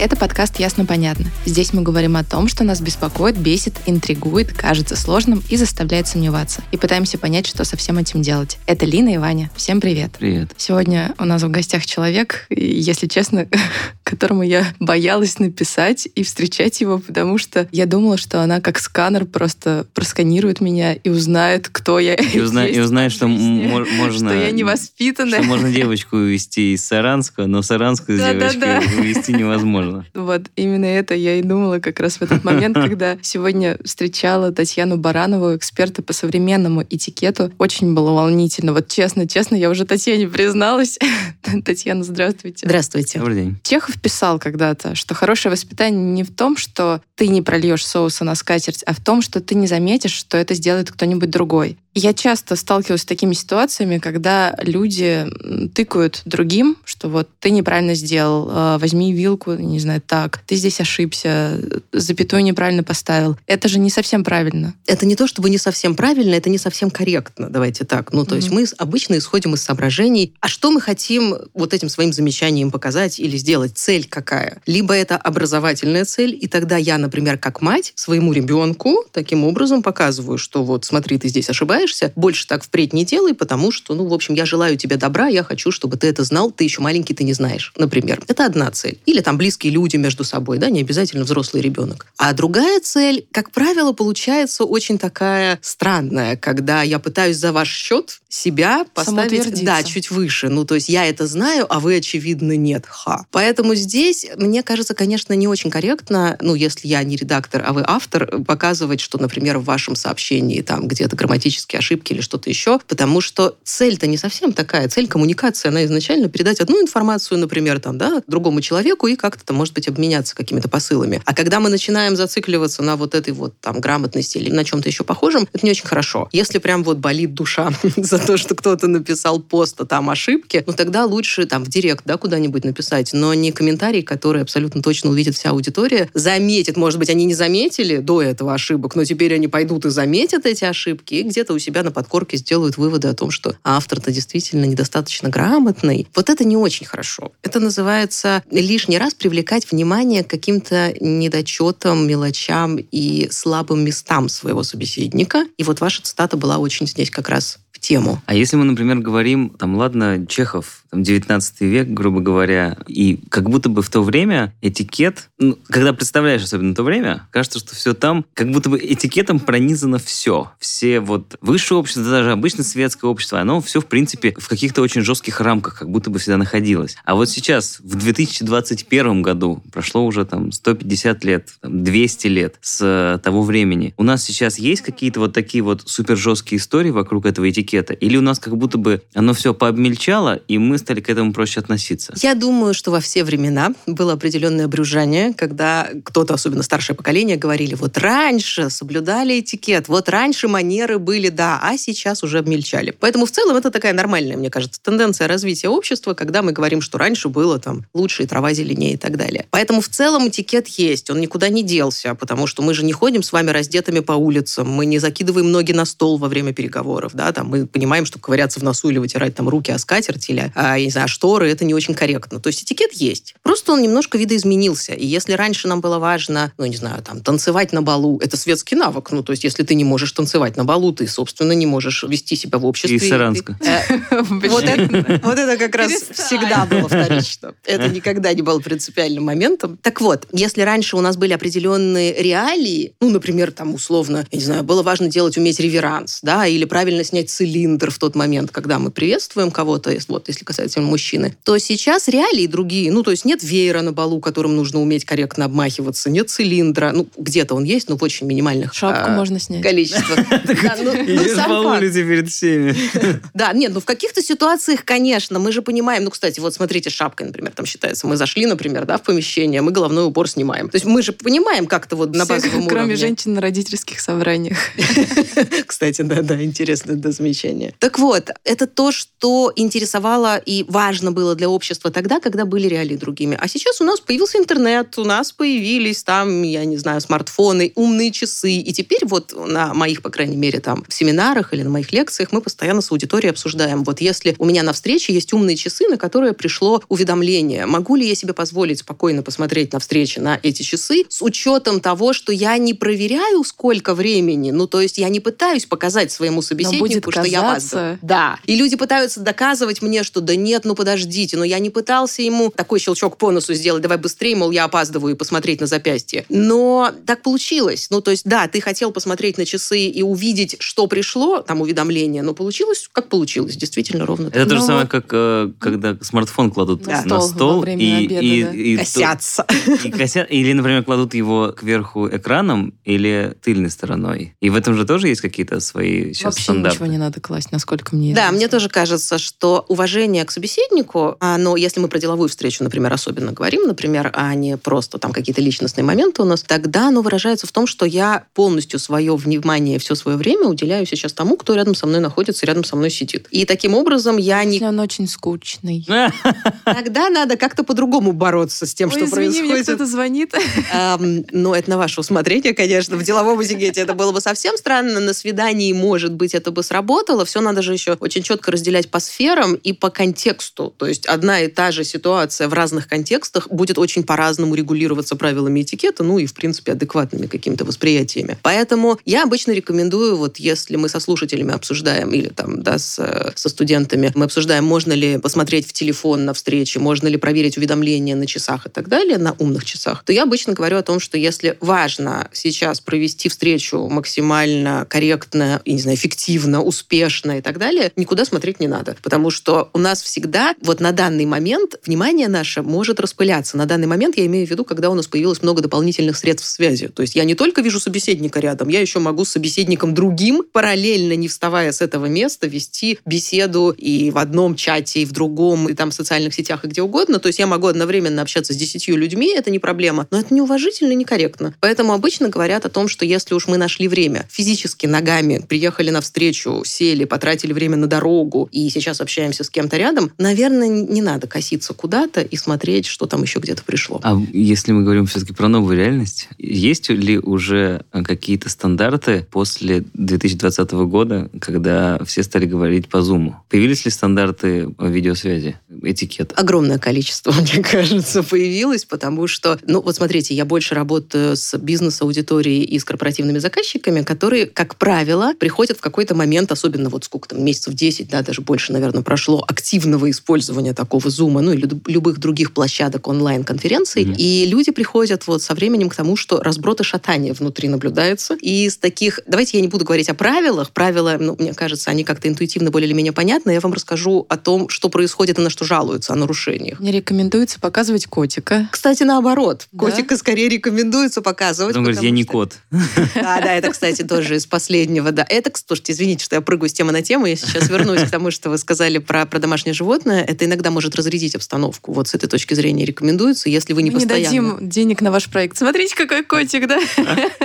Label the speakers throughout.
Speaker 1: Это подкаст «Ясно-понятно». Здесь мы говорим о том, что нас беспокоит, бесит, интригует, кажется сложным и заставляет сомневаться. И пытаемся понять, что со всем этим делать. Это Лина и Ваня. Всем привет.
Speaker 2: Привет.
Speaker 1: Сегодня у нас в гостях человек, если честно, которому я боялась написать и встречать его, потому что я думала, что она как сканер просто просканирует меня и узнает, кто я
Speaker 2: И, узна- и узнает, что можно...
Speaker 1: что я невоспитанная.
Speaker 2: Что можно девочку увезти из Саранска, но Саранскую девочку
Speaker 1: Да-да-да.
Speaker 2: увезти невозможно.
Speaker 1: Вот именно это я и думала как раз в этот момент, когда сегодня встречала Татьяну Баранову, эксперта по современному этикету. Очень было волнительно. Вот честно, честно, я уже Татьяне призналась. Татьяна, здравствуйте.
Speaker 3: Здравствуйте.
Speaker 2: Добрый день.
Speaker 1: Чехов писал когда-то, что хорошее воспитание не в том, что ты не прольешь соуса на скатерть, а в том, что ты не заметишь, что это сделает кто-нибудь другой. Я часто сталкиваюсь с такими ситуациями, когда люди тыкают другим, что вот ты неправильно сделал, э, возьми вилку, не знаю, так, ты здесь ошибся, запятую неправильно поставил. Это же не совсем правильно.
Speaker 3: Это не то, чтобы не совсем правильно, это не совсем корректно, давайте так. Ну, то есть
Speaker 1: Мгм.
Speaker 3: мы обычно исходим из соображений, а что мы хотим вот этим своим замечанием показать или сделать, цель какая. Либо это образовательная цель, и тогда я, например, как мать своему ребенку таким образом показываю, что вот смотри, ты здесь ошибаешься, больше так впредь не делай, потому что, ну, в общем, я желаю тебе добра, я хочу, чтобы ты это знал, ты еще маленький, ты не знаешь, например. Это одна цель. Или там близкие люди между собой, да, не обязательно взрослый ребенок. А другая цель, как правило, получается очень такая странная, когда я пытаюсь за ваш счет себя поставить, да, чуть выше. Ну, то есть я это знаю, а вы, очевидно, нет. Ха. Поэтому здесь, мне кажется, конечно, не очень корректно, ну, если я не редактор, а вы автор, показывать, что, например, в вашем сообщении там где-то грамматические ошибки или что-то еще, потому что цель-то не совсем такая. Цель коммуникации, она изначально передать одну информацию, например, там, да, другому человеку и как-то там, может быть, обменяться какими-то посылами. А когда мы начинаем зацикливаться на вот этой вот там грамотности или на чем-то еще похожем, это не очень хорошо. Если прям вот болит душа за то, что кто-то написал пост, а там ошибки, ну тогда лучше там в директ, да, куда-нибудь написать, но не комментарий, который абсолютно точно увидит вся аудитория, заметит, может быть, они не заметили до этого ошибок, но теперь они пойдут и заметят эти ошибки, и где-то у себя на подкорке сделают выводы о том, что автор-то действительно недостаточно грамотный. Вот это не очень хорошо. Это называется лишний раз привлекать внимание к каким-то недочетам, мелочам и слабым местам своего собеседника. И вот ваша цитата была очень здесь как раз тему.
Speaker 2: А если мы, например, говорим, там, ладно, Чехов, там, 19 век, грубо говоря, и как будто бы в то время этикет, ну, когда представляешь особенно то время, кажется, что все там, как будто бы этикетом пронизано все. Все вот высшее общество, даже обычно светское общество, оно все, в принципе, в каких-то очень жестких рамках, как будто бы всегда находилось. А вот сейчас, в 2021 году, прошло уже там 150 лет, там, 200 лет с того времени, у нас сейчас есть какие-то вот такие вот супер жесткие истории вокруг этого этикета? Или у нас как будто бы оно все пообмельчало, и мы стали к этому проще относиться?
Speaker 3: Я думаю, что во все времена было определенное брюжание, когда кто-то, особенно старшее поколение, говорили, вот раньше соблюдали этикет, вот раньше манеры были, да, а сейчас уже обмельчали. Поэтому в целом это такая нормальная, мне кажется, тенденция развития общества, когда мы говорим, что раньше было там лучше, и трава зеленее и так далее. Поэтому в целом этикет есть, он никуда не делся, потому что мы же не ходим с вами раздетыми по улицам, мы не закидываем ноги на стол во время переговоров, да, там мы понимаем, что ковыряться в носу или вытирать там руки о скатерть или, а, я не знаю, шторы, это не очень корректно. То есть этикет есть. Просто он немножко видоизменился. И если раньше нам было важно, ну, не знаю, там, танцевать на балу, это светский навык. Ну, то есть если ты не можешь танцевать на балу, ты, собственно, не можешь вести себя в обществе.
Speaker 2: Из Саранска.
Speaker 3: Э, вот это, вот это как раз всегда было вторично. Это никогда не было принципиальным моментом. Так вот, если раньше у нас были определенные реалии, ну, например, там, условно, я не знаю, было важно делать, уметь реверанс, да, или правильно снять цилиндр в тот момент, когда мы приветствуем кого-то, если- вот, если касается мужчины, то сейчас реалии другие. Ну, то есть нет веера на балу, которым нужно уметь корректно обмахиваться, нет цилиндра. Ну, где-то он есть, но в очень минимальных
Speaker 1: Шапку
Speaker 3: а,
Speaker 1: можно снять.
Speaker 3: количествах. Да, ну, ну,
Speaker 2: Идешь по улице перед всеми.
Speaker 3: Да, нет, ну в каких-то ситуациях, конечно, мы же понимаем, ну, кстати, вот смотрите, шапкой, например, там считается, мы зашли, например, да, в помещение, мы головной убор снимаем. То есть мы же понимаем как-то вот на
Speaker 1: Все,
Speaker 3: базовом
Speaker 1: Кроме
Speaker 3: уровне.
Speaker 1: женщин на родительских собраниях.
Speaker 3: Кстати, да, да, интересное да, замечание. Так вот, это то, что интересовало и важно было для общества тогда, когда были реалии другими. А сейчас у нас появился интернет, у нас появились там, я не знаю, смартфоны, умные часы. И теперь вот на моих, по крайней мере, там в семинарах или на моих лекциях мы постоянно с аудиторией обсуждаем. Вот если у меня на встрече есть умные часы, на которые пришло уведомление, могу ли я себе позволить спокойно посмотреть на встрече на эти часы с учетом того, что я не проверяю, сколько времени, ну, то есть я не пытаюсь показать своему собеседнику, что я опаздываю. Да. И люди пытаются доказывать мне, что да нет, ну подождите, но я не пытался ему такой щелчок по носу сделать, давай быстрее, мол, я опаздываю и посмотреть на запястье. Но так получилось. Ну, то есть, да, ты хотел посмотреть на часы и увидеть, что пришло, там уведомление, но получилось, как получилось, действительно ровно так.
Speaker 2: Это то же
Speaker 1: Ну,
Speaker 2: самое, как э, когда смартфон кладут
Speaker 3: На
Speaker 2: на
Speaker 1: стол
Speaker 2: стол,
Speaker 1: во время
Speaker 2: и,
Speaker 1: обеда,
Speaker 2: и-
Speaker 1: да.
Speaker 2: и
Speaker 3: Косятся.
Speaker 2: и косят- или, например, кладут его кверху экраном или тыльной стороной. И в этом же тоже есть какие-то свои сейчас
Speaker 1: Вообще
Speaker 2: стандарты.
Speaker 1: ничего не надо класть, насколько мне
Speaker 3: Да,
Speaker 1: известно.
Speaker 3: мне тоже кажется, что уважение к собеседнику, а, но если мы про деловую встречу, например, особенно говорим, например, а не просто там какие-то личностные моменты у нас, тогда оно выражается в том, что я полностью свое внимание, все свое время уделяю сейчас тому, кто рядом со мной находится, рядом со мной сидит. И таким образом я не...
Speaker 1: Если он очень скучный.
Speaker 3: Тогда надо как-то по-другому бороться с тем,
Speaker 1: Ой,
Speaker 3: что
Speaker 1: извини, мне
Speaker 3: происходит.
Speaker 1: кто-то звонит.
Speaker 3: Эм, ну, это на ваше усмотрение, конечно. В деловом этикете это было бы совсем странно. На свидании, может быть, это бы сработало. Все надо же еще очень четко разделять по сферам и по контексту. То есть одна и та же ситуация в разных контекстах будет очень по-разному регулироваться правилами этикета, ну и, в принципе, адекватными какими-то восприятиями. Поэтому я обычно рекомендую, вот если мы со слушателями обсуждаем или там, да, с, э, со студентами, мы обсуждаем, можно ли посмотреть в телефон на встрече, можно ли проверить уведомления на часах и так далее, на умных часах, то я обычно говорю о том, что если важно сейчас провести встречу максимально корректно, я не знаю, эффективно, успешно и так далее, никуда смотреть не надо. Потому что у нас всегда, вот на данный момент, внимание наше может распыляться. На данный момент я имею в виду, когда у нас появилось много дополнительных средств связи. То есть я не только вижу собеседника рядом, я еще могу с собеседником другим, параллельно не вставая с этого места, вести беседу и в одном чате, и в другом, и там в социальных сетях, и где угодно. То есть я могу одновременно общаться с десятью людьми, это не проблема. Но это неуважительно и некорректно. Поэтому обычно говорят о том, что если уж мы нашли время, физически ногами приехали на сели, потратили время на дорогу, и сейчас общаемся с кем-то рядом, наверное, не надо коситься куда-то и смотреть, что там еще где-то пришло.
Speaker 2: А если мы говорим все-таки про новую реальность, есть ли уже какие-то стандарты после 2020 года, когда все стали говорить по Zoom? Появились ли стандарты видеосвязи, этикет?
Speaker 3: Огромное количество, мне кажется, появилось, потому что, ну вот смотрите, я больше работаю с бизнес-аудиторией и с корпоративными заказчиками, которые, как правило, приходят в какой-то момент, особенно вот сколько там, месяцев 10, да, даже больше, наверное, прошло, активного использования такого зума, ну и лю- любых других площадок онлайн-конференций,
Speaker 2: Мгм.
Speaker 3: и люди приходят вот со временем к тому, что разброд и шатание внутри наблюдается, и из таких, давайте я не буду говорить о правилах, правила, ну, мне кажется, они как-то интуитивно более или менее понятны, я вам расскажу о том, что происходит и на что жалуются, о нарушениях.
Speaker 1: Мне рекомендуется показывать котика.
Speaker 3: Кстати, наоборот.
Speaker 1: Да?
Speaker 3: Котика скорее рекомендуется показывать.
Speaker 2: Потом говорит, я не
Speaker 3: что-
Speaker 2: кот.
Speaker 3: Да, да, это, кстати, тоже из последнего. Да, это, слушайте, извините, что я прыгаю с темы на тему. Я сейчас вернусь к тому, что вы сказали про, про домашнее животное. Это иногда может разрядить обстановку. Вот с этой точки зрения рекомендуется, если вы не
Speaker 1: Мы не
Speaker 3: постоянно.
Speaker 1: дадим денег на ваш проект. Смотрите, какой котик, да?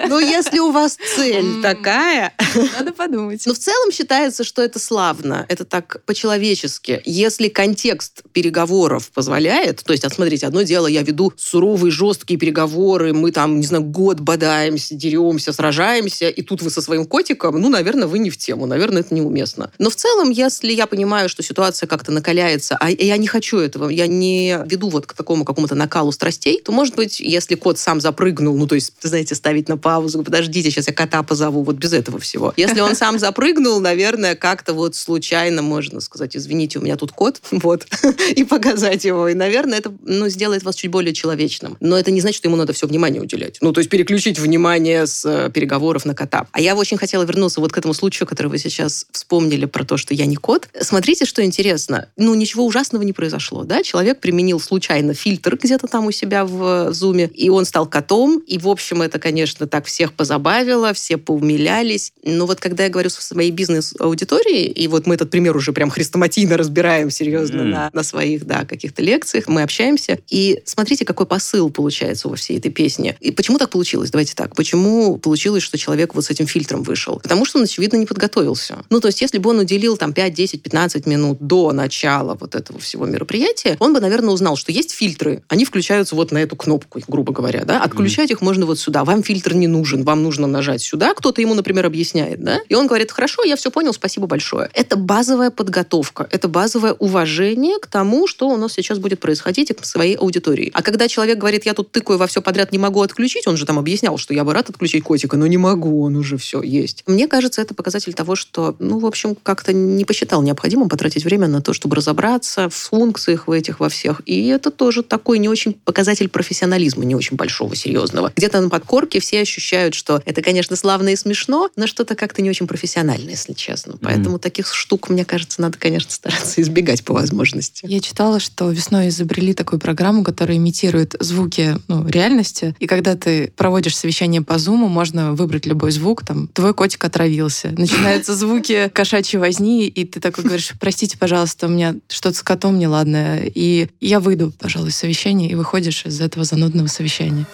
Speaker 3: Ну, если у вас цель такая,
Speaker 1: Надо подумать.
Speaker 3: Но в целом считается, что это славно, это так по-человечески. Если контекст переговоров позволяет, то есть, а смотрите, одно дело, я веду суровые, жесткие переговоры, мы там, не знаю, год бодаемся, деремся, сражаемся, и тут вы со своим котиком, ну, наверное, вы не в тему, наверное, это неуместно. Но в целом, если я понимаю, что ситуация как-то накаляется, а я не хочу этого, я не веду вот к такому какому-то накалу страстей, то, может быть, если кот сам запрыгнул, ну, то есть, знаете, ставить на паузу, подождите, сейчас я кота позову, вот без этого всего. Если он сам запрыгнул, наверное, как-то вот случайно можно сказать, извините, у меня тут кот, вот, и показать его. И, наверное, это, ну, сделает вас чуть более человечным. Но это не значит, что ему надо все внимание уделять. Ну, то есть переключить внимание с э, переговоров на кота. А я очень хотела вернуться вот к этому случаю, который вы сейчас вспомнили про то, что я не кот. Смотрите, что интересно. Ну, ничего ужасного не произошло, да? Человек применил случайно фильтр где-то там у себя в зуме, и он стал котом. И, в общем, это, конечно, так всех позабавило, все поумилялись. Но вот когда я говорю со своей бизнес-аудиторией, и вот мы этот пример уже прям хрестоматийно разбираем серьезно
Speaker 2: Мгм.
Speaker 3: на, на своих, да, каких-то лекциях, мы общаемся, и смотрите, какой посыл получается во всей этой песне. И почему так получилось? Давайте так. Почему получилось, что человек вот с этим фильтром вышел? Потому что он, очевидно, не подготовился. Ну, то есть, если бы он уделил там 5, 10, 15 минут до начала вот этого всего мероприятия, он бы, наверное, узнал, что есть фильтры, они включаются вот на эту кнопку, грубо говоря, да, отключать mm. их можно вот сюда, вам фильтр не нужен, вам нужно нажать сюда, кто-то ему, например, объясняет, да, и он говорит, хорошо, я все понял, спасибо большое. Это базовая подготовка, это базовое уважение к тому, что у нас сейчас будет происходить и к своей аудитории. А когда человек говорит, я тут тыкаю во все подряд, не могу отключить, он же там объяснял, что я бы рад отключить котика, но не могу, он уже все есть. Мне кажется, это показатель того, что, ну, в общем, как-то не посчитал необходимым потратить время на то, чтобы разобраться в функциях в этих во всех. И это тоже такой не очень показатель профессионализма, не очень большого, серьезного. Где-то на подкорке все ощущают, что это, конечно, славно и смешно, но что-то как-то не очень профессионально, если честно. Поэтому mm-hmm. таких штук, мне кажется, надо, конечно, стараться избегать по возможности.
Speaker 1: Я читала, что весной изобрели такую программу, которая имитирует звуки ну, реальности. И когда ты проводишь совещание по Zoom, можно выбрать любой звук. Там, твой котик отравился. Начинаются звуки кошачьей возни, и ты такой говоришь, простите, пожалуйста, у меня что-то с котом неладное. И я выйду, пожалуй, из совещания, и выходишь из этого занудного совещания.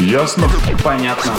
Speaker 4: Ясно?
Speaker 5: Понятно.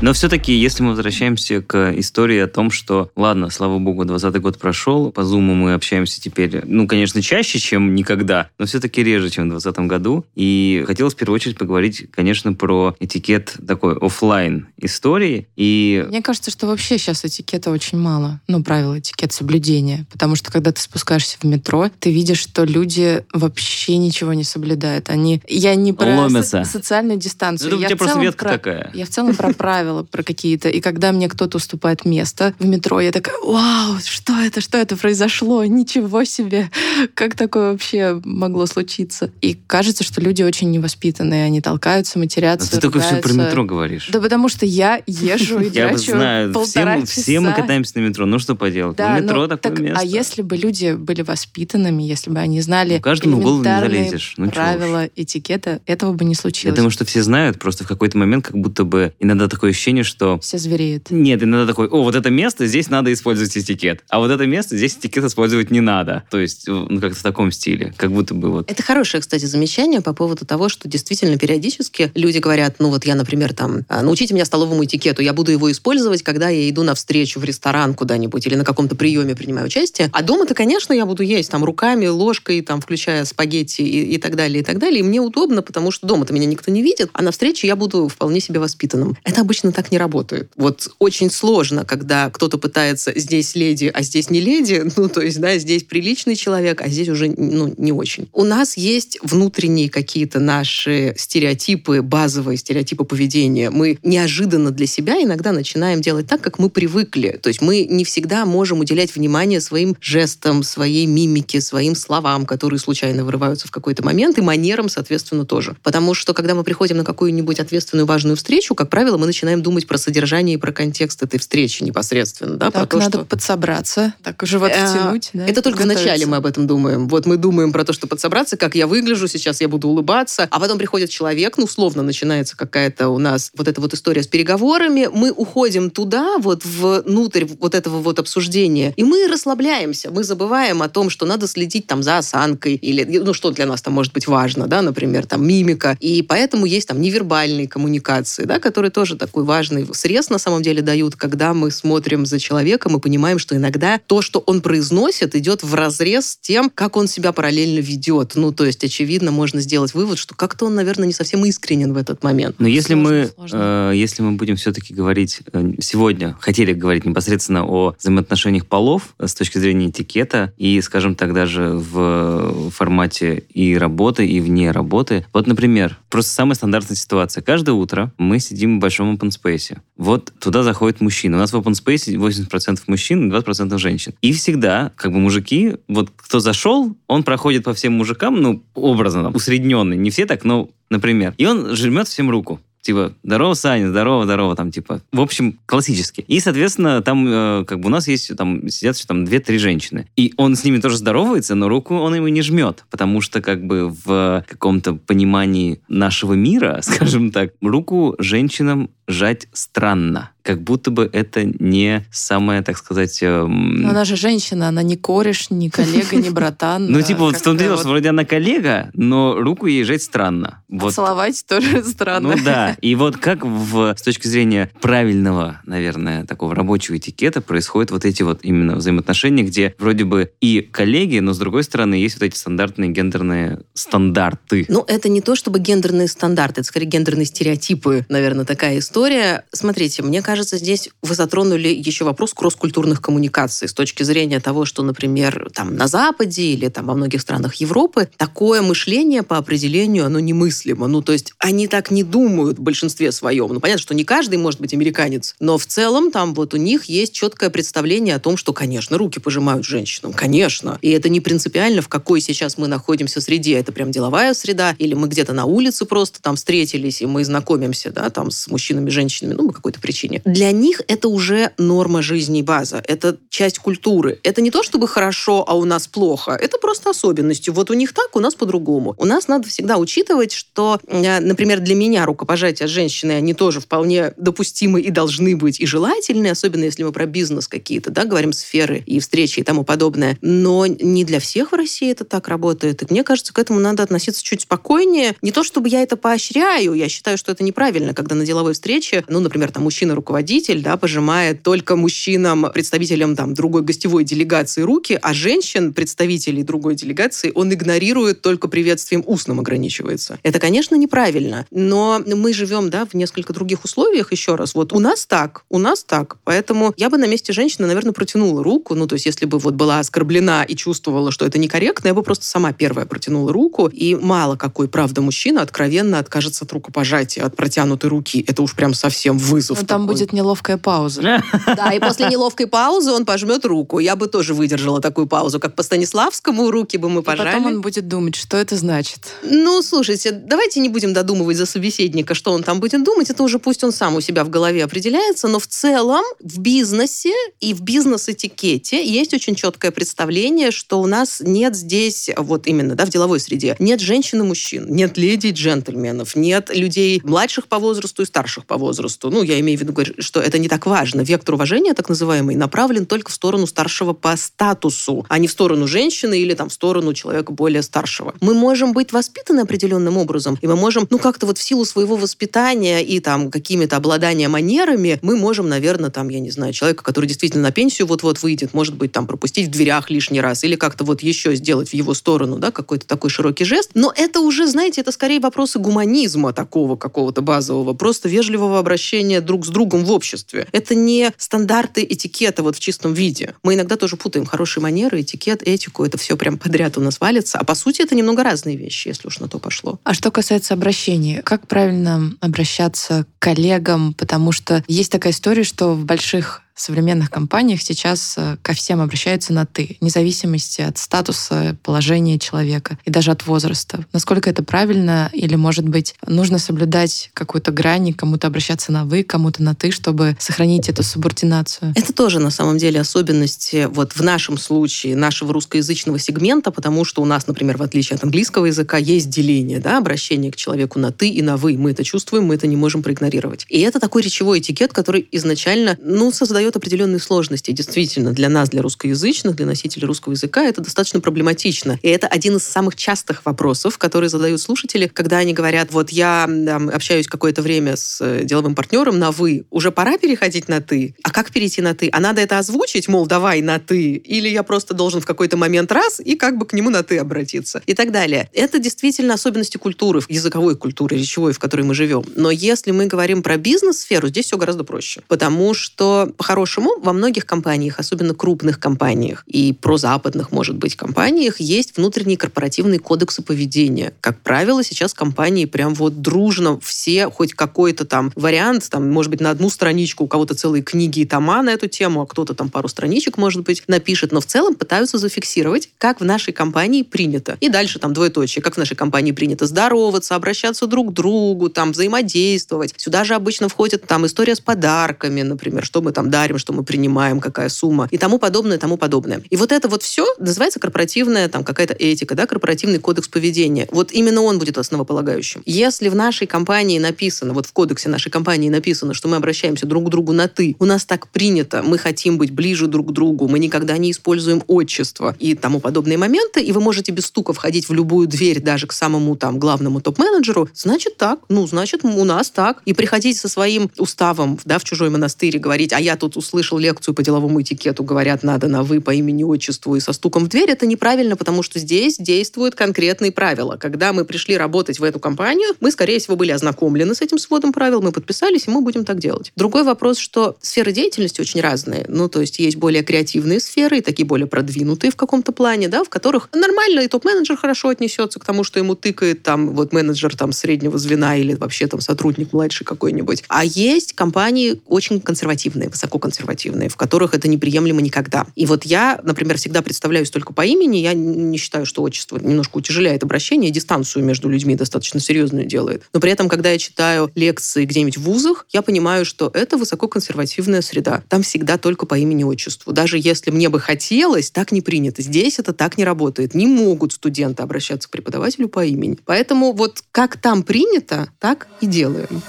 Speaker 2: Но все-таки, если мы возвращаемся к истории о том, что, ладно, слава богу, 20 год прошел, по Zoom мы общаемся теперь, ну, конечно, чаще, чем никогда, но все-таки реже, чем в 2020 году. И хотелось в первую очередь поговорить, конечно, про этикет такой офлайн истории. И...
Speaker 1: Мне кажется, что вообще сейчас этикета очень мало. Ну, правила этикет соблюдения. Потому что, когда ты спускаешься в метро, ты видишь, что люди вообще ничего не соблюдают. Они... Я не про
Speaker 2: Ломятся.
Speaker 1: со- социальную дистанцию.
Speaker 2: Ну, это у
Speaker 1: я
Speaker 2: тебя просто ветка
Speaker 1: про-
Speaker 2: такая.
Speaker 1: Я в целом про правила, про какие-то. И когда мне кто-то уступает место в метро, я такая, вау, что это, что это произошло? Ничего себе! Как такое вообще могло случиться? И кажется, что люди очень невоспитанные. Они толкаются,
Speaker 2: А
Speaker 1: матерятся,
Speaker 2: ты только все про метро говоришь.
Speaker 1: Да потому что я езжу и
Speaker 2: Я
Speaker 1: трачу
Speaker 2: знаю, все
Speaker 1: полтора
Speaker 2: мы, все мы
Speaker 1: часа.
Speaker 2: катаемся на метро. Ну что поделать?
Speaker 1: Да,
Speaker 2: ну, метро
Speaker 1: ну,
Speaker 2: такое
Speaker 1: так,
Speaker 2: место.
Speaker 1: А если бы люди были воспитанными, если бы они знали
Speaker 2: Ну,
Speaker 1: элементарные правила этикета, этого бы не
Speaker 2: Я
Speaker 1: случилось.
Speaker 2: думаю, что все знают, просто в какой-то момент как будто бы иногда такое ощущение, что
Speaker 1: Все звереют.
Speaker 2: Нет, иногда такой, о, вот это место, здесь надо использовать этикет, а вот это место, здесь этикет использовать не надо. То есть, ну, как-то в таком стиле, как будто бы вот...
Speaker 3: Это хорошее, кстати, замечание по поводу того, что действительно периодически люди говорят, ну вот я, например, там, «А, научите меня столовому этикету, я буду его использовать, когда я иду на встречу в ресторан куда-нибудь или на каком-то приеме принимаю участие. А дома-то, конечно, я буду есть там руками, ложкой, там, включая спагетти и, и так далее, и так далее. И мне удобно, потому что дома-то меня никто не видит, а на встрече я буду вполне себе воспитанным. Это обычно так не работает. Вот очень сложно, когда кто-то пытается здесь леди, а здесь не леди, ну, то есть, да, здесь приличный человек, а здесь уже, ну, не очень. У нас есть внутренние какие-то наши стереотипы, базовые стереотипы поведения. Мы неожиданно для себя иногда начинаем делать так, как мы привыкли. То есть мы не всегда можем уделять внимание своим жестам, своей мимике, своим словам, которые случайно вырываются в какой-то момент, и манерам, соответственно, тоже. Потому что, когда мы приходим на какую-нибудь ответственную, важную встречу, как правило, мы начинаем думать про содержание и про контекст этой встречи непосредственно. Да,
Speaker 1: Так
Speaker 3: про то,
Speaker 1: надо
Speaker 3: что...
Speaker 1: подсобраться, так живот
Speaker 3: Э,
Speaker 1: втянуть. да,
Speaker 3: Это только в
Speaker 1: подготовиться.
Speaker 3: начале мы об этом думаем. Вот мы думаем про то, что подсобраться, как я выгляжу, сейчас я буду улыбаться, а потом приходит человек, ну, условно, начинается какая-то у нас вот эта вот история с переговорами, мы уходим туда, вот внутрь вот этого вот обсуждения, и мы расслабляемся, мы забываем о том, что надо следить там за осанкой, или, ну, что для нас там может быть важно, да, например, там мимика, и поэтому есть там невербальные коммуникации, да, которые тоже такой важный срез на самом деле дают, когда мы смотрим за человеком и понимаем, что иногда то, что он произносит, идет в разрез с тем, как он себя параллельно ведет. Ну, то есть, очевидно, можно сделать вывод, что как-то он, наверное, не совсем искренен в этот момент.
Speaker 2: Но если
Speaker 1: Сложно,
Speaker 2: мы,
Speaker 1: сложно.
Speaker 2: э, если мы будем все-таки говорить э, сегодня, хотели говорить непосредственно о взаимоотношениях полов э, с точки зрения этикета и, скажем так, даже в формате и работы, и вне работы. Вот, например, просто самая стандартная ситуация. Каждое утро мы сидим в большом open space. Вот туда заходит мужчина. У нас в open space 80% мужчин и 20% женщин. И всегда, как бы мужики, вот кто зашел, он проходит по всем мужикам, ну, образно, усредненный. Не все так, но, например. И он жмет всем руку. Типа, здорово, Саня, здорово, здорово, там, типа. В общем, классически. И, соответственно, там, э, как бы у нас есть, там, сидят еще там две-три женщины. И он с ними тоже здоровается, но руку он ему не жмет, потому что, как бы, в каком-то понимании нашего мира, скажем так, руку женщинам жать странно. Как будто бы это не самое, так сказать... Эм...
Speaker 1: Но она же женщина, она не кореш, не коллега, не братан.
Speaker 2: Ну, типа, вот в том дело, что вроде она коллега, но руку ей жать странно. Вот.
Speaker 1: Целовать тоже странно.
Speaker 2: Ну да. И вот как в, с точки зрения правильного, наверное, такого рабочего этикета происходят вот эти вот именно взаимоотношения, где вроде бы и коллеги, но с другой стороны есть вот эти стандартные гендерные стандарты.
Speaker 3: Ну, это не то чтобы гендерные стандарты, это скорее гендерные стереотипы, наверное, такая история. Смотрите, мне кажется, здесь вы затронули еще вопрос кросс-культурных коммуникаций с точки зрения того, что, например, там на Западе или там во многих странах Европы такое мышление по определению, оно немыслимо. Ну, то есть они так не думают в большинстве своем. Ну, понятно, что не каждый может быть американец, но в целом там вот у них есть четкое представление о том, что, конечно, руки пожимают женщинам, конечно. И это не принципиально, в какой сейчас мы находимся среде. Это прям деловая среда, или мы где-то на улице просто там встретились, и мы знакомимся, да, там с мужчинами, женщинами, ну, по какой-то причине. Для них это уже норма жизни база. Это часть культуры. Это не то, чтобы хорошо, а у нас плохо. Это просто особенности. Вот у них так, у нас по-другому. У нас надо всегда учитывать, что, э, например, для меня рукопожатия с женщиной, они тоже вполне допустимы и должны быть, и желательны, особенно если мы про бизнес какие-то, да, говорим сферы и встречи и тому подобное. Но не для всех в России это так работает. И мне кажется, к этому надо относиться чуть спокойнее. Не то, чтобы я это поощряю, я считаю, что это неправильно, когда на деловой встрече, ну, например, там мужчина-руководитель, да, пожимает только мужчинам, представителям там другой гостевой делегации руки, а женщин, представителей другой делегации, он игнорирует только приветствием устным ограничивается. Это, конечно, неправильно, но мы живем, да, в несколько других условиях, еще раз. Вот у нас так, у нас так. Поэтому я бы на месте женщины, наверное, протянула руку. Ну, то есть, если бы вот была оскорблена и чувствовала, что это некорректно, я бы просто сама первая протянула руку. И мало какой, правда, мужчина откровенно откажется от рукопожатия, от протянутой руки. Это уж прям совсем вызов.
Speaker 1: Но там
Speaker 3: такой.
Speaker 1: Будет неловкая пауза.
Speaker 3: Да, и после неловкой паузы он пожмет руку. Я бы тоже выдержала такую паузу, как по Станиславскому руки бы мы пожали.
Speaker 1: И потом он будет думать, что это значит.
Speaker 3: Ну, слушайте, давайте не будем додумывать за собеседника, что он там будет думать. Это уже пусть он сам у себя в голове определяется. Но в целом в бизнесе и в бизнес-этикете есть очень четкое представление, что у нас нет здесь, вот именно, да, в деловой среде, нет женщин и мужчин, нет леди и джентльменов, нет людей младших по возрасту и старших по возрасту. Ну, я имею в виду, что это не так важно. Вектор уважения, так называемый, направлен только в сторону старшего по статусу, а не в сторону женщины или там в сторону человека более старшего. Мы можем быть воспитаны определенным образом, и мы можем, ну, как-то вот в силу своего воспитания и там какими-то обладания манерами, мы можем, наверное, там, я не знаю, человека, который действительно на пенсию вот-вот выйдет, может быть, там пропустить в дверях лишний раз или как-то вот еще сделать в его сторону, да, какой-то такой широкий жест. Но это уже, знаете, это скорее вопросы гуманизма такого какого-то базового, просто вежливого обращения друг с другом в обществе. Это не стандарты этикета вот в чистом виде. Мы иногда тоже путаем хорошие манеры, этикет, этику. Это все прям подряд у нас валится. А по сути это немного разные вещи, если уж на то пошло.
Speaker 1: А что касается обращений, как правильно обращаться к коллегам? Потому что есть такая история, что в больших современных компаниях сейчас э, ко всем обращаются на «ты», вне зависимости от статуса, положения человека и даже от возраста. Насколько это правильно? Или, может быть, нужно соблюдать какую-то грань, кому-то обращаться на «вы», кому-то на «ты», чтобы сохранить эту субординацию?
Speaker 3: Это тоже, на самом деле, особенности вот в нашем случае нашего русскоязычного сегмента, потому что у нас, например, в отличие от английского языка, есть деление, да, обращение к человеку на «ты» и на «вы». Мы это чувствуем, мы это не можем проигнорировать. И это такой речевой этикет, который изначально, ну, создает создает определенные сложности. Действительно, для нас, для русскоязычных, для носителей русского языка, это достаточно проблематично. И это один из самых частых вопросов, которые задают слушатели, когда они говорят, вот я там, общаюсь какое-то время с э, деловым партнером на «вы», уже пора переходить на «ты», а как перейти на «ты»? А надо это озвучить, мол, давай на «ты», или я просто должен в какой-то момент раз и как бы к нему на «ты» обратиться и так далее. Это действительно особенности культуры, языковой культуры, речевой, в которой мы живем. Но если мы говорим про бизнес-сферу, здесь все гораздо проще. Потому что, по по-хорошему, во многих компаниях, особенно крупных компаниях и прозападных, может быть, компаниях, есть внутренние корпоративные кодексы поведения. Как правило, сейчас компании прям вот дружно все, хоть какой-то там вариант, там, может быть, на одну страничку, у кого-то целые книги и тома на эту тему, а кто-то там пару страничек, может быть, напишет, но в целом пытаются зафиксировать, как в нашей компании принято. И дальше там двоеточие, как в нашей компании принято здороваться, обращаться друг к другу, там, взаимодействовать. Сюда же обычно входит там история с подарками, например, что мы там дарим говорим, что мы принимаем, какая сумма и тому подобное, тому подобное. И вот это вот все называется корпоративная там какая-то этика, да, корпоративный кодекс поведения. Вот именно он будет основополагающим. Если в нашей компании написано, вот в кодексе нашей компании написано, что мы обращаемся друг к другу на «ты», у нас так принято, мы хотим быть ближе друг к другу, мы никогда не используем отчество и тому подобные моменты, и вы можете без стука входить в любую дверь, даже к самому там главному топ-менеджеру, значит так, ну, значит, у нас так. И приходить со своим уставом, да, в чужой монастырь и говорить, а я тут услышал лекцию по деловому этикету, говорят, надо на «вы» по имени, отчеству и со стуком в дверь, это неправильно, потому что здесь действуют конкретные правила. Когда мы пришли работать в эту компанию, мы, скорее всего, были ознакомлены с этим сводом правил, мы подписались, и мы будем так делать. Другой вопрос, что сферы деятельности очень разные. Ну, то есть есть более креативные сферы и такие более продвинутые в каком-то плане, да, в которых нормально и топ-менеджер хорошо отнесется к тому, что ему тыкает там вот менеджер там среднего звена или вообще там сотрудник младший какой-нибудь. А есть компании очень консервативные, высококонсервативные, в которых это неприемлемо никогда. И вот я, например, всегда представляюсь только по имени, я не считаю, что отчество немножко утяжеляет обращение, дистанцию между людьми достаточно серьезную делает. Но при этом, когда я читаю лекции где-нибудь в вузах, я понимаю, что это высококонсервативная среда. Там всегда только по имени-отчеству. Даже если мне бы хотелось, так не принято. Здесь это так не работает. Не могут студенты обращаться к преподавателю по имени. Поэтому вот как там принято, так и делаем.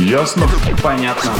Speaker 4: Ясно?
Speaker 5: Понятно.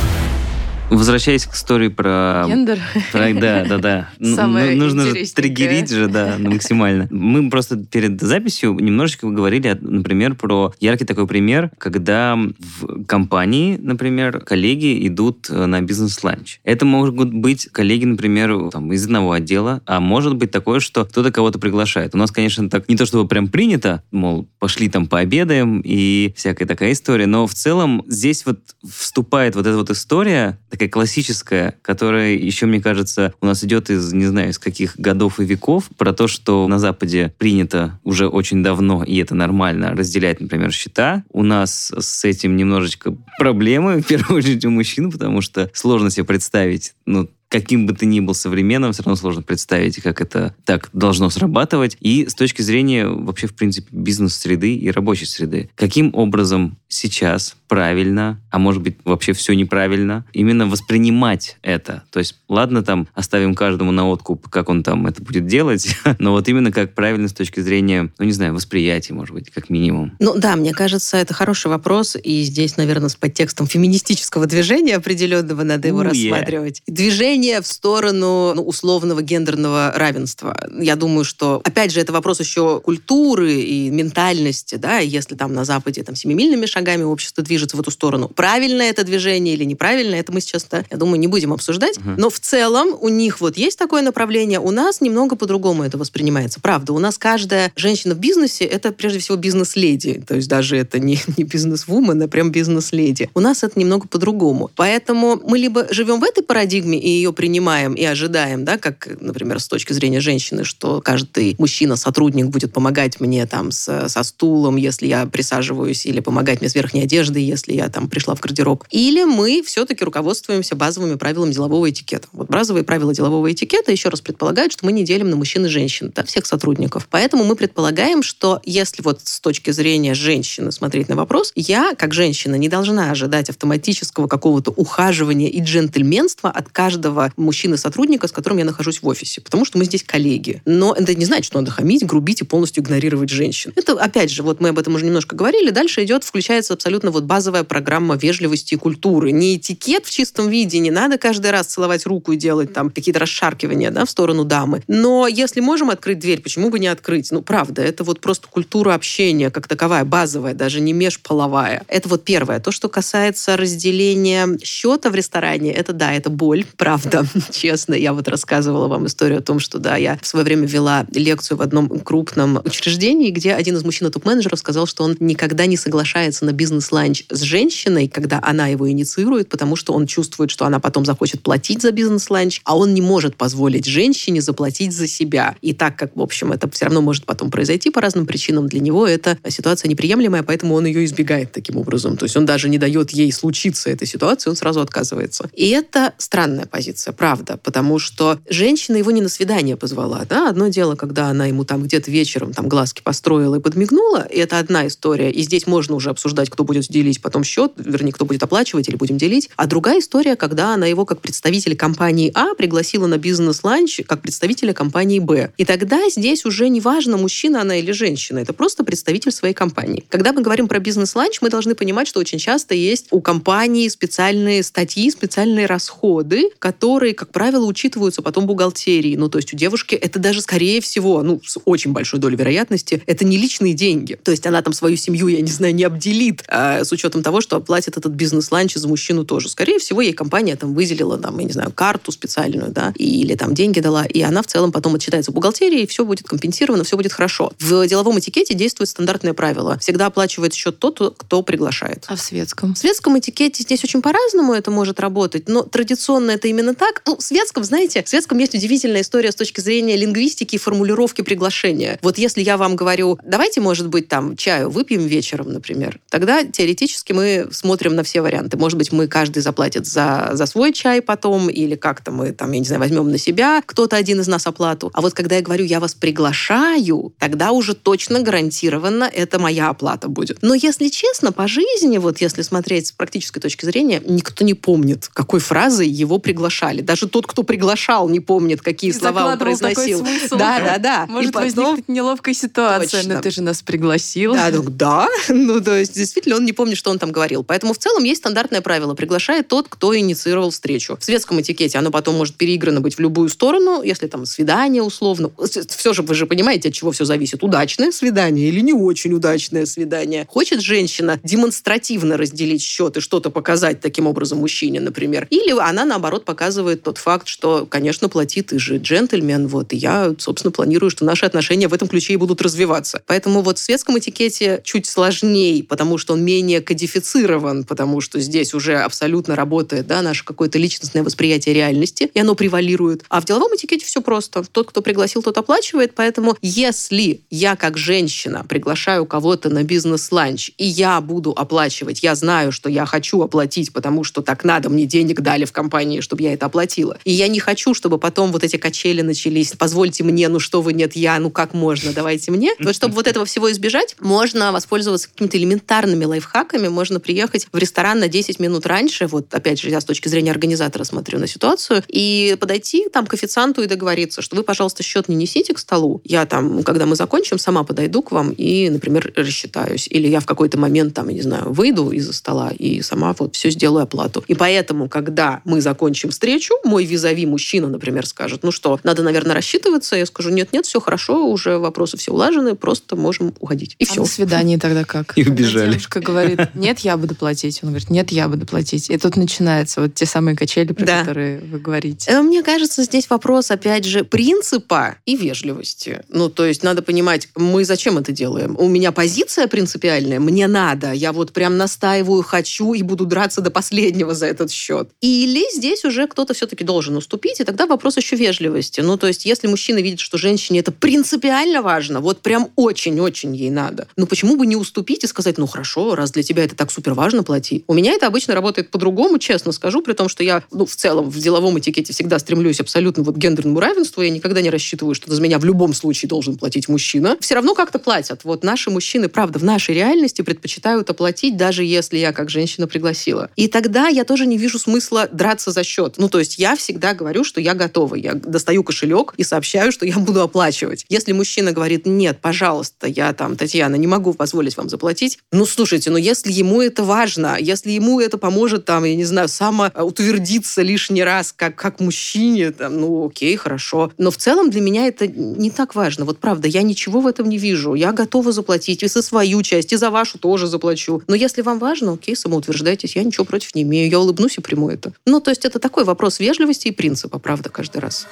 Speaker 2: Возвращаясь к истории про...
Speaker 1: Гендер.
Speaker 2: про- да, да, да. Ну,
Speaker 1: Самое
Speaker 2: ну, Нужно же триггерить же, да, ну, максимально. Мы просто перед записью немножечко говорили, например, про яркий такой пример, когда в компании, например, коллеги идут э, на бизнес-ланч. Это могут быть коллеги, например, там, из одного отдела, а может быть такое, что кто-то кого-то приглашает. У нас, конечно, так не то чтобы прям принято, мол, пошли там пообедаем и всякая такая история, но в целом здесь вот вступает вот эта вот история, такая классическая, которая еще, мне кажется, у нас идет из, не знаю, из каких годов и веков, про то, что на Западе принято уже очень давно, и это нормально, разделять, например, счета. У нас с этим немножечко проблемы, в первую очередь у мужчин, потому что сложно себе представить, ну, каким бы ты ни был современным, все равно сложно представить, как это так должно срабатывать. И с точки зрения вообще, в принципе, бизнес-среды и рабочей среды. Каким образом сейчас правильно, а может быть вообще все неправильно, именно воспринимать это? То есть, ладно, там оставим каждому на откуп, как он там это будет делать, но вот именно как правильно с точки зрения, ну не знаю, восприятия, может быть, как минимум.
Speaker 3: Ну да, мне кажется, это хороший вопрос, и здесь, наверное, с подтекстом феминистического движения определенного надо его
Speaker 2: yeah.
Speaker 3: рассматривать. Движение в сторону ну, условного гендерного равенства. Я думаю, что, опять же, это вопрос еще культуры и ментальности, да, если там на Западе там семимильными шагами общество движется в эту сторону. Правильно это движение или неправильно, это мы сейчас, я думаю, не будем обсуждать.
Speaker 2: Мгм.
Speaker 3: Но в целом у них вот есть такое направление, у нас немного по-другому это воспринимается. Правда, у нас каждая женщина в бизнесе это прежде всего бизнес-леди. То есть даже это не, не бизнес-вумен, а прям бизнес-леди. У нас это немного по-другому. Поэтому мы либо живем в этой парадигме и ее принимаем и ожидаем, да, как, например, с точки зрения женщины, что каждый мужчина-сотрудник будет помогать мне там с- со стулом, если я присаживаюсь, или помогать мне с верхней одеждой, если я там пришла в гардероб. Или мы все-таки руководствуемся базовыми правилами делового этикета. Вот базовые правила делового этикета еще раз предполагают, что мы не делим на мужчин и женщин, да, всех сотрудников. Поэтому мы предполагаем, что если вот с точки зрения женщины смотреть на вопрос, я, как женщина, не должна ожидать автоматического какого-то ухаживания и джентльменства от каждого мужчины-сотрудника, с которым я нахожусь в офисе, потому что мы здесь коллеги. Но это не значит, что надо хамить, грубить и полностью игнорировать женщин. Это, опять же, вот мы об этом уже немножко говорили, дальше идет, включается абсолютно вот базовая программа вежливости и культуры. Не этикет в чистом виде, не надо каждый раз целовать руку и делать там какие-то расшаркивания да, в сторону дамы. Но если можем открыть дверь, почему бы не открыть? Ну, правда, это вот просто культура общения как таковая, базовая, даже не межполовая. Это вот первое. То, что касается разделения счета в ресторане, это да, это боль, правда, честно. Я вот рассказывала вам историю о том, что да, я в свое время вела лекцию в одном крупном учреждении, где один из мужчин топ-менеджеров сказал, что он никогда не соглашается на бизнес-ланч с женщиной, когда она его инициирует, потому что он чувствует, что она потом захочет платить за бизнес-ланч, а он не может позволить женщине заплатить за себя. И так как, в общем, это все равно может потом произойти по разным причинам, для него эта ситуация неприемлемая, поэтому он ее избегает таким образом. То есть он даже не дает ей случиться этой ситуации, он сразу отказывается. И это странная позиция. Меняется, правда, потому что женщина его не на свидание позвала, да, одно дело, когда она ему там где-то вечером там глазки построила и подмигнула, и это одна история, и здесь можно уже обсуждать, кто будет делить потом счет, вернее, кто будет оплачивать или будем делить, а другая история, когда она его как представитель компании А пригласила на бизнес-ланч как представителя компании Б. И тогда здесь уже не важно, мужчина она или женщина, это просто представитель своей компании. Когда мы говорим про бизнес-ланч, мы должны понимать, что очень часто есть у компании специальные статьи, специальные расходы, которые, как правило, учитываются потом бухгалтерии. Ну, то есть у девушки это даже, скорее всего, ну, с очень большой долей вероятности, это не личные деньги. То есть она там свою семью, я не знаю, не обделит а, с учетом того, что оплатит этот бизнес-ланч за мужчину тоже. Скорее всего, ей компания там выделила, там, я не знаю, карту специальную, да, или там деньги дала, и она в целом потом отчитается в бухгалтерии, и все будет компенсировано, все будет хорошо. В деловом этикете действует стандартное правило. Всегда оплачивает счет тот, кто приглашает.
Speaker 1: А в светском?
Speaker 3: В светском этикете здесь очень по-разному это может работать, но традиционно это именно так. Ну, в светском, знаете, в светском есть удивительная история с точки зрения лингвистики и формулировки приглашения. Вот если я вам говорю, давайте, может быть, там чаю выпьем вечером, например, тогда теоретически мы смотрим на все варианты. Может быть, мы каждый заплатит за, за свой чай потом, или как-то мы там, я не знаю, возьмем на себя кто-то один из нас оплату. А вот когда я говорю, я вас приглашаю, тогда уже точно гарантированно это моя оплата будет. Но если честно, по жизни, вот если смотреть с практической точки зрения, никто не помнит, какой фразой его приглашали. Даже тот, кто приглашал, не помнит, какие
Speaker 1: И
Speaker 3: слова он произносил. Да, да, да.
Speaker 1: Может
Speaker 3: И потом...
Speaker 1: возникнуть неловкая ситуация.
Speaker 3: Точно.
Speaker 1: Но ты же нас пригласил.
Speaker 3: Да, ну, да. Ну, то есть, действительно, он не помнит, что он там говорил. Поэтому в целом есть стандартное правило. Приглашает тот, кто инициировал встречу. В светском этикете оно потом может переиграно быть в любую сторону, если там свидание условно. Все же, вы же понимаете, от чего все зависит. Удачное свидание или не очень удачное свидание. Хочет женщина демонстративно разделить счет и что-то показать таким образом мужчине, например. Или она, наоборот, показывает тот факт, что, конечно, платит ты же джентльмен, вот, и я, собственно, планирую, что наши отношения в этом ключе и будут развиваться. Поэтому вот в светском этикете чуть сложнее, потому что он менее кодифицирован, потому что здесь уже абсолютно работает да, наше какое-то личностное восприятие реальности, и оно превалирует. А в деловом этикете все просто. Тот, кто пригласил, тот оплачивает. Поэтому если я как женщина приглашаю кого-то на бизнес-ланч, и я буду оплачивать, я знаю, что я хочу оплатить, потому что так надо, мне денег дали в компании, чтобы я это оплатила. И я не хочу, чтобы потом вот эти качели начались. Позвольте мне, ну что вы, нет, я, ну как можно, давайте мне. Вот чтобы вот этого всего избежать, можно воспользоваться какими-то элементарными лайфхаками, можно приехать в ресторан на 10 минут раньше, вот опять же, я с точки зрения организатора смотрю на ситуацию, и подойти там к официанту и договориться, что вы, пожалуйста, счет не несите к столу, я там, когда мы закончим, сама подойду к вам и, например, рассчитаюсь. Или я в какой-то момент, там, я не знаю, выйду из-за стола и сама вот все сделаю оплату. И поэтому, когда мы закончим встречу, мой визави мужчина, например, скажет, ну что, надо, наверное, рассчитываться, я скажу, нет-нет, все хорошо, уже вопросы все улажены, просто можем уходить. И
Speaker 1: А
Speaker 3: все.
Speaker 1: на свидании тогда как?
Speaker 2: И убежали.
Speaker 1: Девушка говорит, нет, я буду платить. Он говорит, нет, я буду платить. И тут начинаются вот те самые качели, про
Speaker 3: Да.
Speaker 1: которые вы говорите.
Speaker 3: Э, Мне кажется, здесь вопрос, опять же, принципа и вежливости. Ну, то есть надо понимать, мы зачем это делаем? У меня позиция принципиальная, мне надо, я вот прям настаиваю, хочу и буду драться до последнего за этот счет. Или здесь уже кто-то все-таки должен уступить, и тогда вопрос еще вежливости. Ну, то есть если мужчина видит, что женщине это принципиально важно, вот прям очень-очень ей надо, ну почему бы не уступить и сказать, ну хорошо, раз для тебя это так супер важно, плати. У меня это обычно работает по-другому, честно скажу, при том, что я, ну, в целом в деловом этикете всегда стремлюсь абсолютно вот к гендерному равенству, я никогда не рассчитываю, что за меня в любом случае должен платить мужчина. Все равно как-то платят. Вот наши мужчины, правда, в нашей реальности предпочитают оплатить, даже если я как женщина пригласила. И тогда я тоже не вижу смысла драться за счет. Ну, то есть я всегда говорю, что я готова. Я достаю кошелек и сообщаю, что я буду оплачивать. Если мужчина говорит, нет, пожалуйста, я там, Татьяна, не могу позволить вам заплатить. Ну, слушайте, ну если ему это важно, если ему это поможет, там, я не знаю, самоутвердиться лишний раз, как, как мужчине, там, ну, окей, хорошо. Но в целом для меня это не так важно. Вот правда, я ничего в этом не вижу. Я готова заплатить и за свою часть, и за вашу тоже заплачу. Но если вам важно, окей, самоутверждайтесь, я ничего против не имею. Я улыбнусь и приму это. Ну, то есть это такой вопрос вежливости и принципа, правда, каждый раз.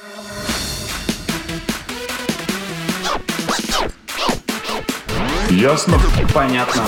Speaker 4: Ясно?
Speaker 5: Понятно.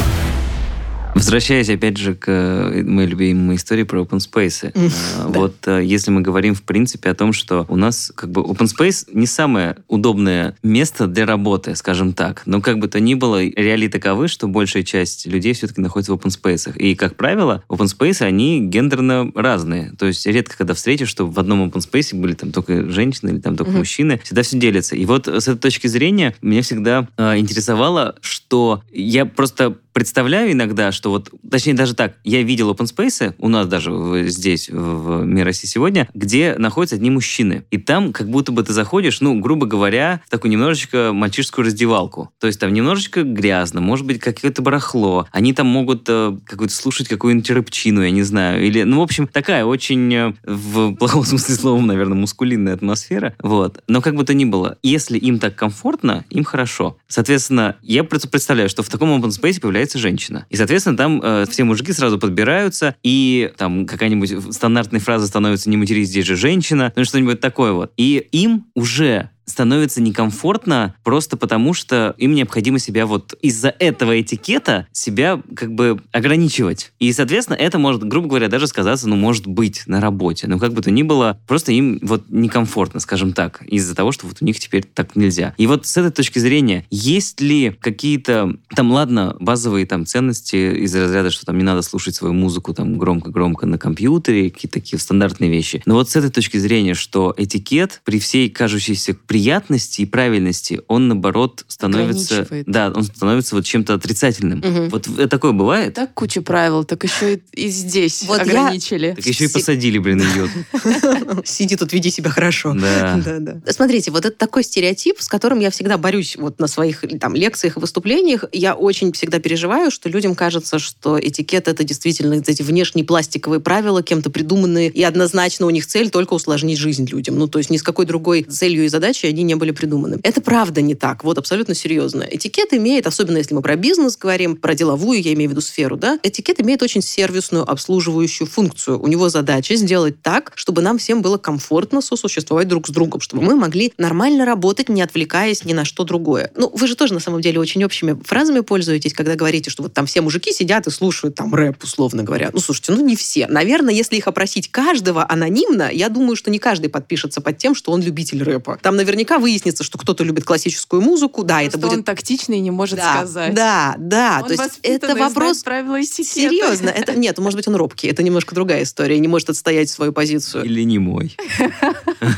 Speaker 2: Возвращаясь опять же к э, моей любимой истории про open space.
Speaker 3: Да.
Speaker 2: Вот э, если мы говорим в принципе о том, что у нас как бы open space не самое удобное место для работы, скажем так. Но как бы то ни было, реалии таковы, что большая часть людей все-таки находится в open space. И, как правило, open space, они гендерно разные. То есть редко, когда встретишь, что в одном open space были там только женщины или там только мужчины. Всегда все делится. И вот с этой точки зрения меня всегда э, интересовало, что я просто представляю иногда, что вот, точнее даже так, я видел open space у нас даже здесь, в, в «Мир России сегодня», где находятся одни мужчины. И там как будто бы ты заходишь, ну, грубо говоря, в такую немножечко мальчишескую раздевалку. То есть там немножечко грязно, может быть, какое-то барахло. Они там могут э, какую-то слушать какую-нибудь рыбчину, я не знаю. Или, ну, в общем, такая очень, э, в плохом смысле слова, наверное, мускулинная атмосфера. Вот. Но как бы то ни было, если им так комфортно, им хорошо. Соответственно, я представляю, что в таком open space появляется женщина. И, соответственно, там э, все мужики сразу подбираются, и там какая-нибудь стандартная фраза становится «не матерись, здесь же женщина», ну что-нибудь такое вот. И им уже становится некомфортно просто потому, что им необходимо себя вот из-за этого этикета себя как бы ограничивать. И, соответственно, это может, грубо говоря, даже сказаться, ну, может быть, на работе. Но как бы то ни было, просто им вот некомфортно, скажем так, из-за того, что вот у них теперь так нельзя. И вот с этой точки зрения, есть ли какие-то, там, ладно, базовые там ценности из разряда, что там не надо слушать свою музыку там громко-громко на компьютере, какие-то такие стандартные вещи. Но вот с этой точки зрения, что этикет при всей кажущейся приятности и правильности, он, наоборот, становится... Да, он становится вот чем-то отрицательным.
Speaker 3: Мгм.
Speaker 2: Вот такое бывает?
Speaker 1: Так куча правил, так еще и, и здесь
Speaker 3: Вот я-
Speaker 1: ограничили.
Speaker 2: Так еще и посадили, блин, идиот.
Speaker 3: Сиди тут, веди себя хорошо.
Speaker 2: Да.
Speaker 3: Да, да. Смотрите, вот это такой стереотип, с которым я всегда борюсь вот на своих там лекциях и выступлениях. Я очень всегда переживаю, что людям кажется, что этикет это действительно эти внешние пластиковые правила, кем-то придуманные, и однозначно у них цель только усложнить жизнь людям. Ну, то есть ни с какой другой целью и задачей они не были придуманы. Это правда не так, вот абсолютно серьезно. Этикет имеет, особенно если мы про бизнес говорим, про деловую, я имею в виду сферу, да, этикет имеет очень сервисную, обслуживающую функцию. У него задача сделать так, чтобы нам всем было комфортно сосуществовать друг с другом, чтобы мы могли нормально работать, не отвлекаясь ни на что другое. Ну, вы же тоже, на самом деле, очень общими фразами пользуетесь, когда говорите, что вот там все мужики сидят и слушают там рэп, условно говоря. Ну, слушайте, ну не все. Наверное, если их опросить каждого анонимно, я думаю, что не каждый подпишется под тем, что он любитель рэпа. Там наверняка выяснится, что кто-то любит классическую музыку, да, это
Speaker 1: Просто
Speaker 3: будет
Speaker 1: он тактичный и не может
Speaker 3: да,
Speaker 1: сказать.
Speaker 3: Да, да.
Speaker 1: Он
Speaker 3: то есть это вопрос
Speaker 1: правила.
Speaker 3: Серьезно, это нет, может быть, он робкий. Это немножко другая история. Не может отстоять свою позицию.
Speaker 2: Или не мой.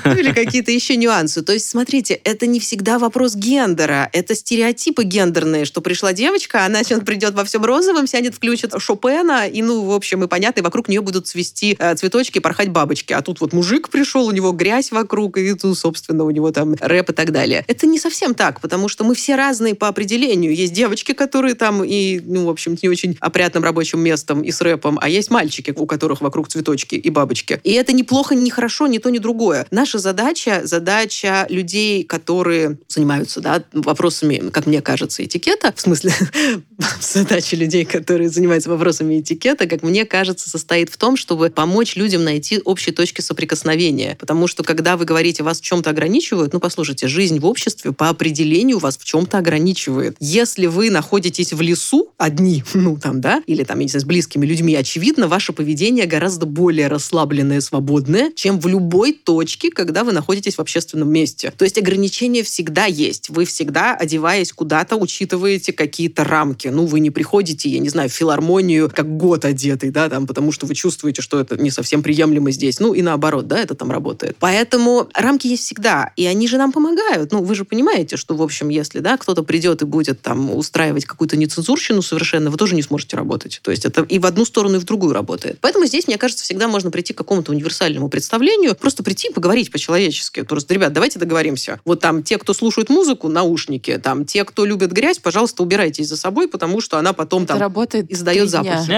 Speaker 3: Ну, Или какие-то еще нюансы. То есть, смотрите, это не всегда вопрос гендера. Это стереотипы гендерные, что пришла девочка, она сейчас придет во всем розовом, сядет, включит Шопена, и, ну, в общем, и понятно, и вокруг нее будут цвести э, цветочки, порхать бабочки. А тут вот мужик пришел, у него грязь вокруг, и тут, собственно, у него там рэп и так далее. Это не совсем так, потому что мы все разные по определению. Есть девочки, которые там и, ну, в общем, не очень опрятным рабочим местом и с рэпом, а есть мальчики, у которых вокруг цветочки и бабочки. И это неплохо, не хорошо, ни то, ни другое. Наша задача, задача людей, которые занимаются да, вопросами, как мне кажется, этикета, в смысле, задача людей, которые занимаются вопросами этикета, как мне кажется, состоит в том, чтобы помочь людям найти общие точки соприкосновения. Потому что, когда вы говорите, вас в чем-то ограничивают, ну, послушайте, жизнь в обществе по определению вас в чем-то ограничивает. Если вы находитесь в лесу одни, ну, там, да, или там, я не знаю, с близкими людьми, очевидно, ваше поведение гораздо более расслабленное, свободное, чем в любой точке, когда вы находитесь в общественном месте. То есть ограничения всегда есть. Вы всегда, одеваясь куда-то, учитываете какие-то рамки. Ну, вы не приходите, я не знаю, в филармонию как год одетый, да, там, потому что вы чувствуете, что это не совсем приемлемо здесь. Ну, и наоборот, да, это там работает. Поэтому рамки есть всегда, и они же нам помогают. Ну, вы же понимаете, что, в общем, если, да, кто-то придет и будет там устраивать какую-то нецензурщину совершенно, вы тоже не сможете работать. То есть это и в одну сторону, и в другую работает. Поэтому здесь, мне кажется, всегда можно прийти к какому-то универсальному представлению, просто прийти и поговорить по-человечески. Просто, ребят, давайте договоримся. Вот там те, кто слушает музыку, наушники, там те, кто любит грязь, пожалуйста, убирайтесь за собой, потому что она потом
Speaker 1: Это
Speaker 3: там
Speaker 1: работает
Speaker 3: издает запахи.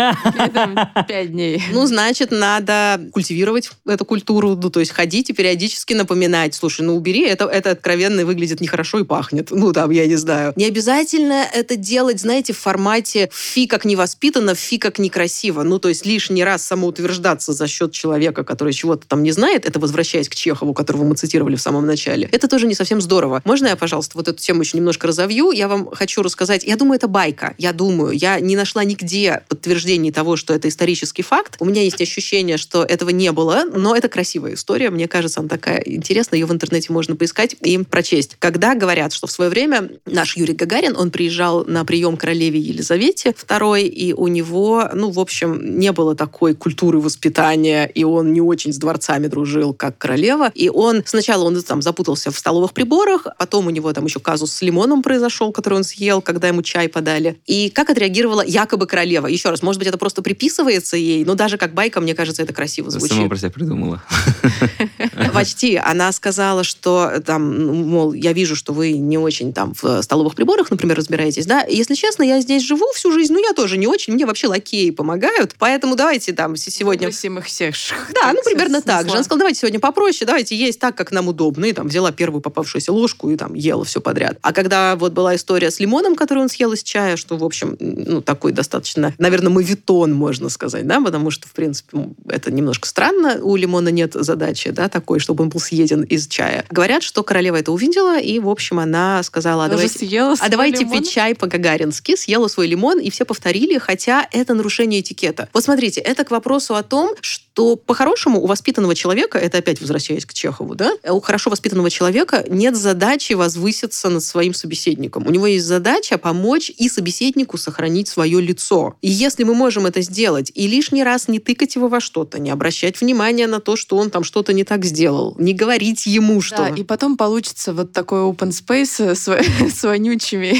Speaker 1: Пять дней.
Speaker 3: Ну, значит, надо культивировать эту культуру, ну, то есть ходить и периодически напоминать, слушай, ну, убери это, это откровенно выглядит нехорошо и пахнет. Ну, там, я не знаю. Не обязательно это делать, знаете, в формате фи как невоспитанно, фи как некрасиво. Ну, то есть лишний раз самоутверждаться за счет человека, который чего-то там не знает, это возвращаясь к Чехову, которого мы цитировали в самом начале, это тоже не совсем здорово. Можно я, пожалуйста, вот эту тему еще немножко разовью? Я вам хочу рассказать. Я думаю, это байка. Я думаю. Я не нашла нигде подтверждений того, что это исторический факт. У меня есть ощущение, что этого не было, но это красивая история. Мне кажется, она такая интересная. Ее в интернете можно поискать и прочесть. Когда говорят, что в свое время наш Юрий Гагарин, он приезжал на прием королеве Елизавете II, и у него, ну, в общем, не было такой культуры воспитания, и он не очень с дворцами дружил, как королева. И он сначала он там запутался в столовых приборах, потом у него там еще казус с лимоном произошел, который он съел, когда ему чай подали. И как отреагировала якобы королева? Еще раз, может быть, это просто приписывается ей, но даже как байка, мне кажется, это красиво звучит.
Speaker 2: Сама про себя придумала.
Speaker 3: Почти. Она сказала, что там, ну, мол, я вижу, что вы не очень там в столовых приборах, например, разбираетесь, да? Если честно, я здесь живу всю жизнь, ну, я тоже не очень, мне вообще лакеи помогают, поэтому давайте там сегодня...
Speaker 1: Высим их всех.
Speaker 3: Да, ну, примерно так же. Она сказала, давайте сегодня попроще, давайте есть так, как нам удобно. И там взяла первую попавшуюся ложку и там ела все подряд. А когда вот была история с лимоном, который он съел из чая, что, в общем, ну, такой достаточно, наверное, мавитон, можно сказать, да, потому что, в принципе, это немножко странно. У лимона нет задачи, да, такой, чтобы он был съеден из чая. Говорят, что королева это увидела, и, в общем, она сказала, а давайте,
Speaker 1: съела
Speaker 3: а давайте
Speaker 1: лимон?
Speaker 3: пить чай по-гагарински, съела свой лимон, и все повторили, хотя это нарушение этикета. Вот смотрите, это к вопросу о том, что по-хорошему у воспитанного человека, это опять возвращаясь к Чехову, да, у хорошо воспитанного человека нет задачи возвыситься над своим собеседником. У него есть задача помочь и собеседнику сохранить свое лицо. И если мы можем это сделать, и лишний раз не тыкать его во что-то, не обращать внимания на то, что он там что-то не так сделал, не говорить ему, что...
Speaker 1: Да, и потом получится вот такой open space с, с вонючими,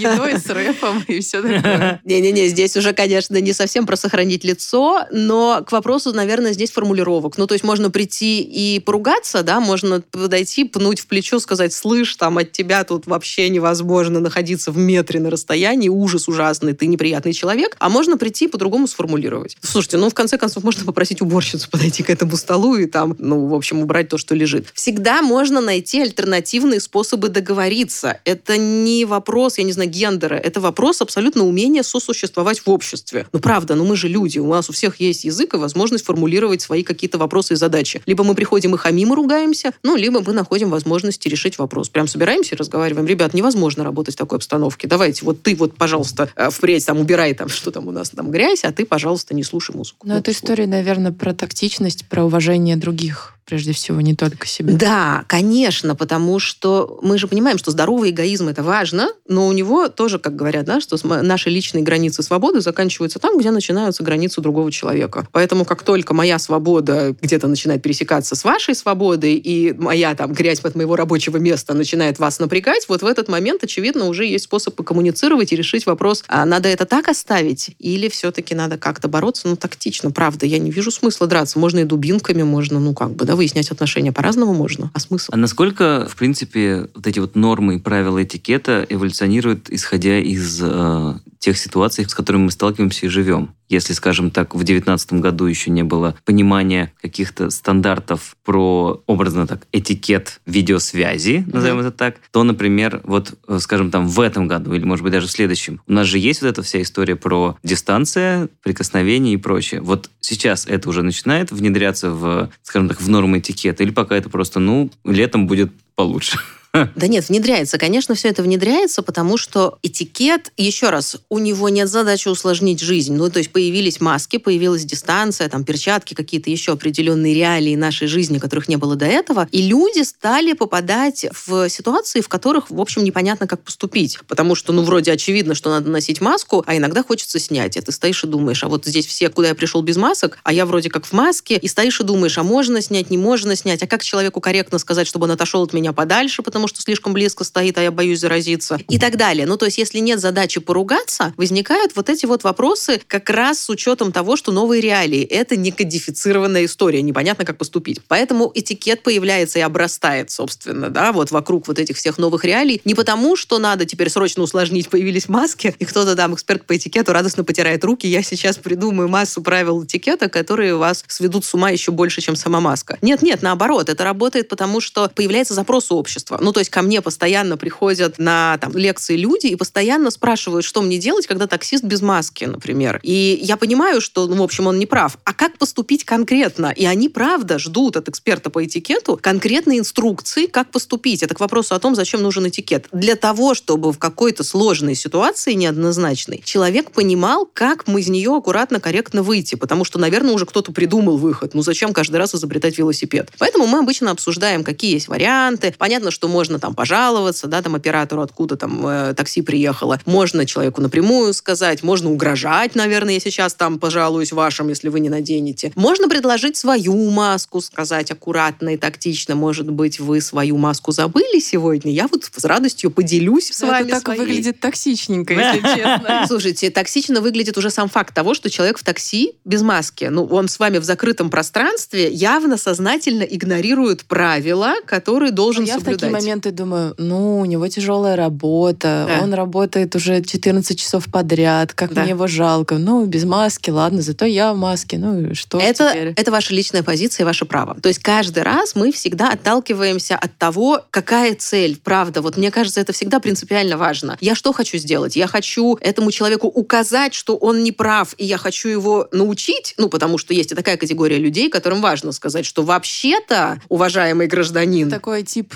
Speaker 1: едой, с рэпом и все такое.
Speaker 3: Не-не-не, здесь уже, конечно, не совсем про сохранить лицо, но к вопросу, наверное, здесь формулировок. Ну, то есть можно прийти и поругаться, да, можно подойти, пнуть в плечо, сказать, слышь, там от тебя тут вообще невозможно находиться в метре на расстоянии, ужас ужасный, ты неприятный человек, а можно прийти и по-другому сформулировать. Слушайте, ну, в конце концов, можно попросить уборщицу подойти к этому столу и там, ну, в общем, убрать то, что лежит. Всегда можно найти альтернативные способы договориться. Это не вопрос, я не знаю, гендера, это вопрос абсолютно умения сосуществовать в обществе. Ну, правда, ну мы же люди, у нас у всех есть язык и возможность формулировать свои какие-то вопросы и задачи. Либо мы приходим и хамим и ругаемся, ну, либо мы находим возможности решить вопрос. Прям собираемся и разговариваем. Ребят, невозможно работать в такой обстановке. Давайте, вот ты вот, пожалуйста, э, впредь там убирай там, что там у нас там грязь, а ты, пожалуйста, не слушай музыку.
Speaker 1: Но эта
Speaker 3: что.
Speaker 1: история, наверное, про тактичность, про уважение других, прежде всего, не только себя.
Speaker 3: Да, конечно, потому что мы же понимаем, что здоровый эгоизм это важно, но у него тоже, как говорят, да, что наши личные границы свободы заканчиваются там, где начинаются границы другого человека. Поэтому как только моя свобода где-то начинает пересекаться с вашей свободой, и моя там грязь от моего рабочего места начинает вас напрягать, вот в этот момент, очевидно, уже есть способ покоммуницировать и решить вопрос, а надо это так оставить, или все-таки надо как-то бороться, ну, тактично, правда. Я не вижу смысла драться. Можно и дубинками, можно, ну, как бы, да, выяснять отношения по-разному можно. А смысл?
Speaker 2: А насколько, в принципе, вот эти вот нормы и правила этикета эволюционируют, исходя из э, тех ситуаций, с которыми мы сталкиваемся и живем? Если, скажем так, в 2019 году еще не было понимания каких-то стандартов про, образно так, этикет видеосвязи, назовем это так, то, например, вот, э, скажем, там в этом году или, может быть, даже в следующем, у нас же есть вот эта вся история про дистанция, прикосновение и прочее. Вот сейчас это уже начинает внедряться в, скажем так, в нормы этикета, или пока это просто, ну, летом будет получше?
Speaker 3: Да нет, внедряется. Конечно, все это внедряется, потому что этикет, еще раз, у него нет задачи усложнить жизнь. Ну, то есть появились маски, появилась дистанция, там, перчатки, какие-то еще определенные реалии нашей жизни, которых не было до этого. И люди стали попадать в ситуации, в которых, в общем, непонятно, как поступить. Потому что, ну, вроде очевидно, что надо носить маску, а иногда хочется снять. И ты стоишь и думаешь, а вот здесь все, куда я пришел без масок, а я вроде как в маске, и стоишь и думаешь, а можно снять, не можно снять, а как человеку корректно сказать, чтобы он отошел от меня подальше, потому потому что слишком близко стоит, а я боюсь заразиться и так далее. Ну, то есть, если нет задачи поругаться, возникают вот эти вот вопросы как раз с учетом того, что новые реалии. Это не кодифицированная история, непонятно, как поступить. Поэтому этикет появляется и обрастает, собственно, да, вот вокруг вот этих всех новых реалий. Не потому, что надо теперь срочно усложнить, появились маски, и кто-то там, эксперт по этикету, радостно потирает руки. Я сейчас придумаю массу правил этикета, которые вас сведут с ума еще больше, чем сама маска. Нет, нет, наоборот, это работает потому, что появляется запрос у общества. Ну, то есть ко мне постоянно приходят на там, лекции люди и постоянно спрашивают, что мне делать, когда таксист без маски, например. И я понимаю, что, ну, в общем, он не прав. А как поступить конкретно? И они, правда, ждут от эксперта по этикету конкретные инструкции, как поступить. Это к вопросу о том, зачем нужен этикет. Для того, чтобы в какой-то сложной ситуации, неоднозначной, человек понимал, как мы из нее аккуратно, корректно выйти. Потому что, наверное, уже кто-то придумал выход. Ну, зачем каждый раз изобретать велосипед? Поэтому мы обычно обсуждаем, какие есть варианты. Понятно, что можно там пожаловаться, да, там оператору, откуда там э, такси приехало. Можно человеку напрямую сказать, можно угрожать, наверное, я сейчас там пожалуюсь вашим, если вы не наденете. Можно предложить свою маску, сказать аккуратно и тактично. Может быть, вы свою маску забыли сегодня? Я вот с радостью поделюсь с вами
Speaker 1: Это так
Speaker 3: своей.
Speaker 1: выглядит токсичненько, если честно.
Speaker 3: Слушайте, токсично выглядит уже сам факт того, что человек в такси без маски. Ну, он с вами в закрытом пространстве явно сознательно игнорирует правила, которые должен
Speaker 1: Я в
Speaker 3: соблюдать.
Speaker 1: такие моменты думаю, ну, у него тяжелая работа,
Speaker 3: Да.
Speaker 1: он работает уже 14 часов подряд, как
Speaker 3: Да.
Speaker 1: мне его жалко. Ну, без маски, ладно, зато я в маске, ну и что
Speaker 3: Это,
Speaker 1: теперь?
Speaker 3: это ваша личная позиция и ваше право. То есть каждый раз мы всегда отталкиваемся от того, какая цель. Правда, вот мне кажется, это всегда принципиально важно. Я что хочу сделать? Я хочу этому человеку указать, что он не прав, и я хочу его научить, ну, потому что есть и такая категория людей, которым важно сказать, что вообще-то, уважаемый гражданин,
Speaker 1: Такой тип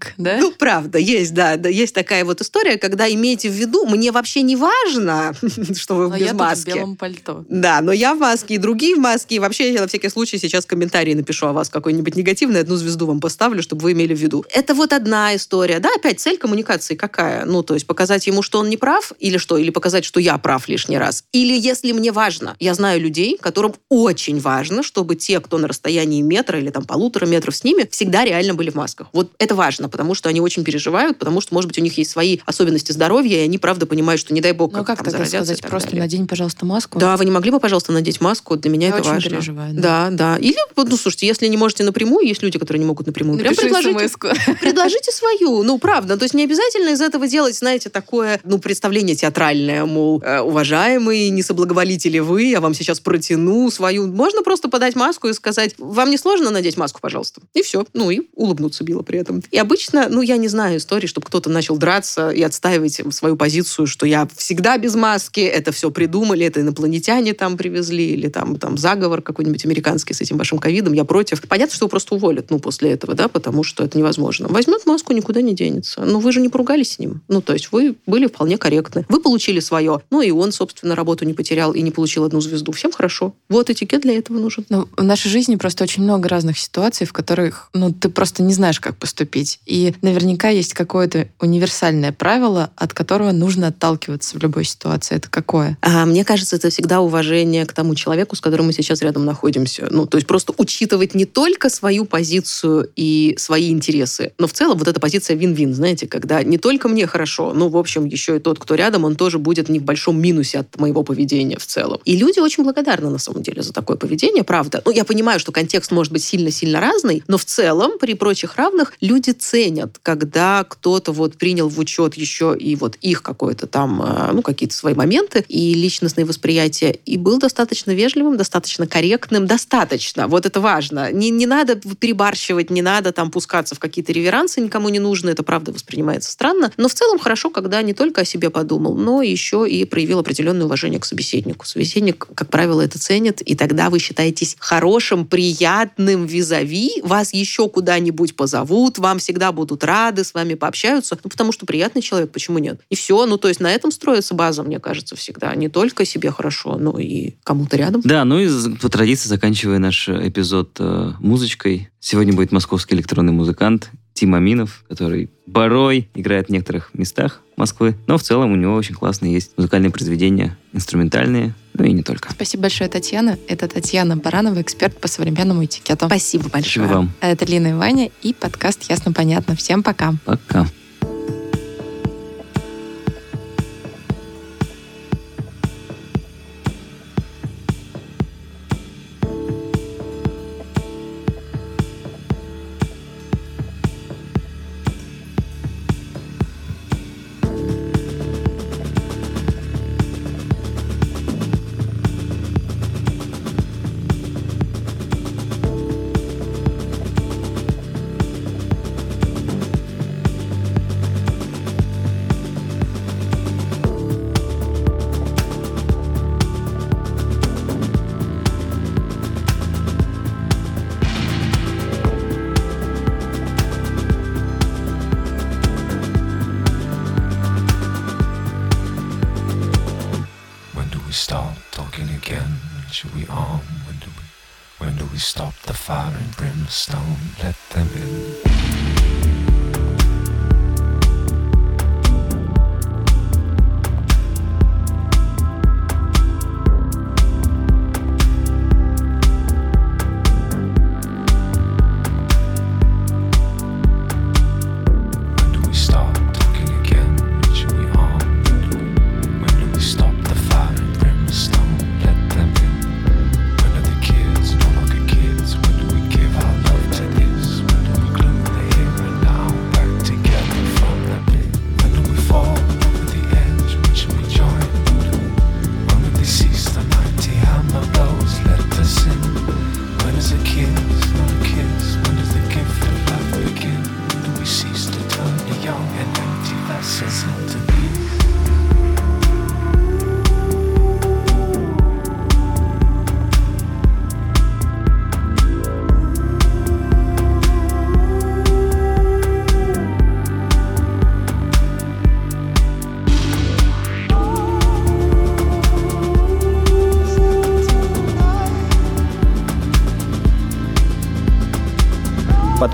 Speaker 1: сутяг, да?
Speaker 3: Ну, правда, есть, да, да, есть такая вот история, когда имейте в виду, мне вообще не важно, что вы
Speaker 1: Но
Speaker 3: без
Speaker 1: я тут в
Speaker 3: маски.
Speaker 1: белом пальто.
Speaker 3: Да, но я в маске, и другие в маске. И вообще я на всякий случай сейчас комментарий напишу о вас какой-нибудь негативный, одну звезду вам поставлю, чтобы вы имели в виду. Это вот одна история. Да, опять цель коммуникации какая? Ну, то есть показать ему, что он не прав, или что? Или показать, что я прав лишний раз. Или если мне важно. Я знаю людей, которым очень важно, чтобы те, кто на расстоянии метра или там полутора метров с ними, всегда реально были в масках. Вот это важно, потому что они очень переживают, потому что, может быть, у них есть свои особенности здоровья, и они, правда, понимают, что не дай бог,
Speaker 1: Ну, как
Speaker 3: там
Speaker 1: тогда сказать? Просто
Speaker 3: далее.
Speaker 1: надень, пожалуйста, маску.
Speaker 3: Да, вы не могли бы, пожалуйста, надеть маску? Для меня
Speaker 1: Я
Speaker 3: это
Speaker 1: очень
Speaker 3: важно.
Speaker 1: переживаю, да.
Speaker 3: Да, да. Или, ну, слушайте, если не можете напрямую, есть люди, которые не могут напрямую. Прям предложите,
Speaker 1: смс-ку.
Speaker 3: предложите свою. Ну, правда. То есть не обязательно из этого делать, знаете, такое, ну, представление театральное, мол, э, уважаемый, не соблаговолите ли вы, я вам сейчас протяну свою. Можно просто подать маску и сказать, вам не сложно надеть маску, пожалуйста. И все. Ну, и улыбнуться било при этом. И обычно, ну, я не знаю истории, чтобы кто-то начал драться и отстаивать свою позицию, что я всегда без маски, это все придумали, это инопланетяне там привезли, или там, там заговор какой-нибудь американский с этим вашим ковидом, я против. Понятно, что его просто уволят, ну, после этого, да, потому что это невозможно. Возьмет маску, никуда не денется. Но вы же не поругались с ним. Ну, то есть вы были вполне корректны. Вы получили свое, ну, и он, собственно, работу не потерял и не получил одну звезду. Всем хорошо. Вот этикет для этого нужен.
Speaker 1: Ну, в нашей жизни просто очень много разных ситуаций, в которых ну, ты просто не знаешь, как поступить. И наверняка есть какое-то универсальное правило, от которого нужно отталкиваться в любой ситуации. Это какое?
Speaker 3: А, мне кажется, это всегда уважение к тому человеку, с которым мы сейчас рядом находимся. Ну, то есть просто учитывать не только свою позицию и свои интересы, но в целом вот эта позиция вин-вин, знаете, когда не только мне хорошо, но, в общем, еще и тот, кто рядом, он тоже будет не в большом минусе от моего поведения в целом. И люди очень благодарны, на самом деле, за такое поведение, правда. Ну, я понимаю, что контекст может быть сильно-сильно разный, но в целом, при прочих равных, люди ценят, когда кто-то вот принял в учет еще и вот их какое-то там, э, ну, какие-то свои моменты и личностные восприятия, и был достаточно вежливым, достаточно корректным, достаточно. Вот это важно. Не, не надо перебарщивать, не надо там пускаться в какие-то реверансы, никому не нужно, это правда воспринимается странно. Но в целом хорошо, когда не только о себе подумал, но еще и проявил определенное уважение к собеседнику. Собеседник, как правило, это ценит, и тогда вы считаетесь хорошим, приятным визави, вас еще куда-нибудь позовут, вам всегда будут рады, с вами пообщаются, ну, потому что приятный человек, почему нет? И все, ну, то есть на этом строится база, мне кажется, всегда. Не только себе хорошо, но и кому-то рядом.
Speaker 2: Да, ну и по традиции, заканчивая наш эпизод э, музычкой, сегодня будет московский электронный музыкант Тим Аминов, который порой играет в некоторых местах Москвы, но в целом у него очень классные есть музыкальные произведения, инструментальные,
Speaker 5: Ну и не только.
Speaker 1: Спасибо большое, Татьяна. Это Татьяна Баранова, эксперт по современному этикету.
Speaker 3: Спасибо большое.
Speaker 5: Спасибо вам.
Speaker 1: Это Лина и Ваня и подкаст «Ясно-понятно». Всем пока.
Speaker 5: Пока.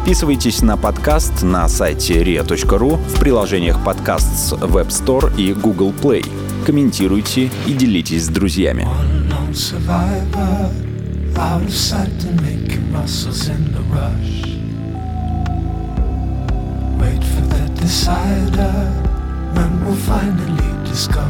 Speaker 6: Подписывайтесь на подкаст на сайте ria.ru в приложениях подкаст с Web Store и Google Play. Комментируйте и делитесь с друзьями.
Speaker 7: Wait for the decider, when we'll finally discover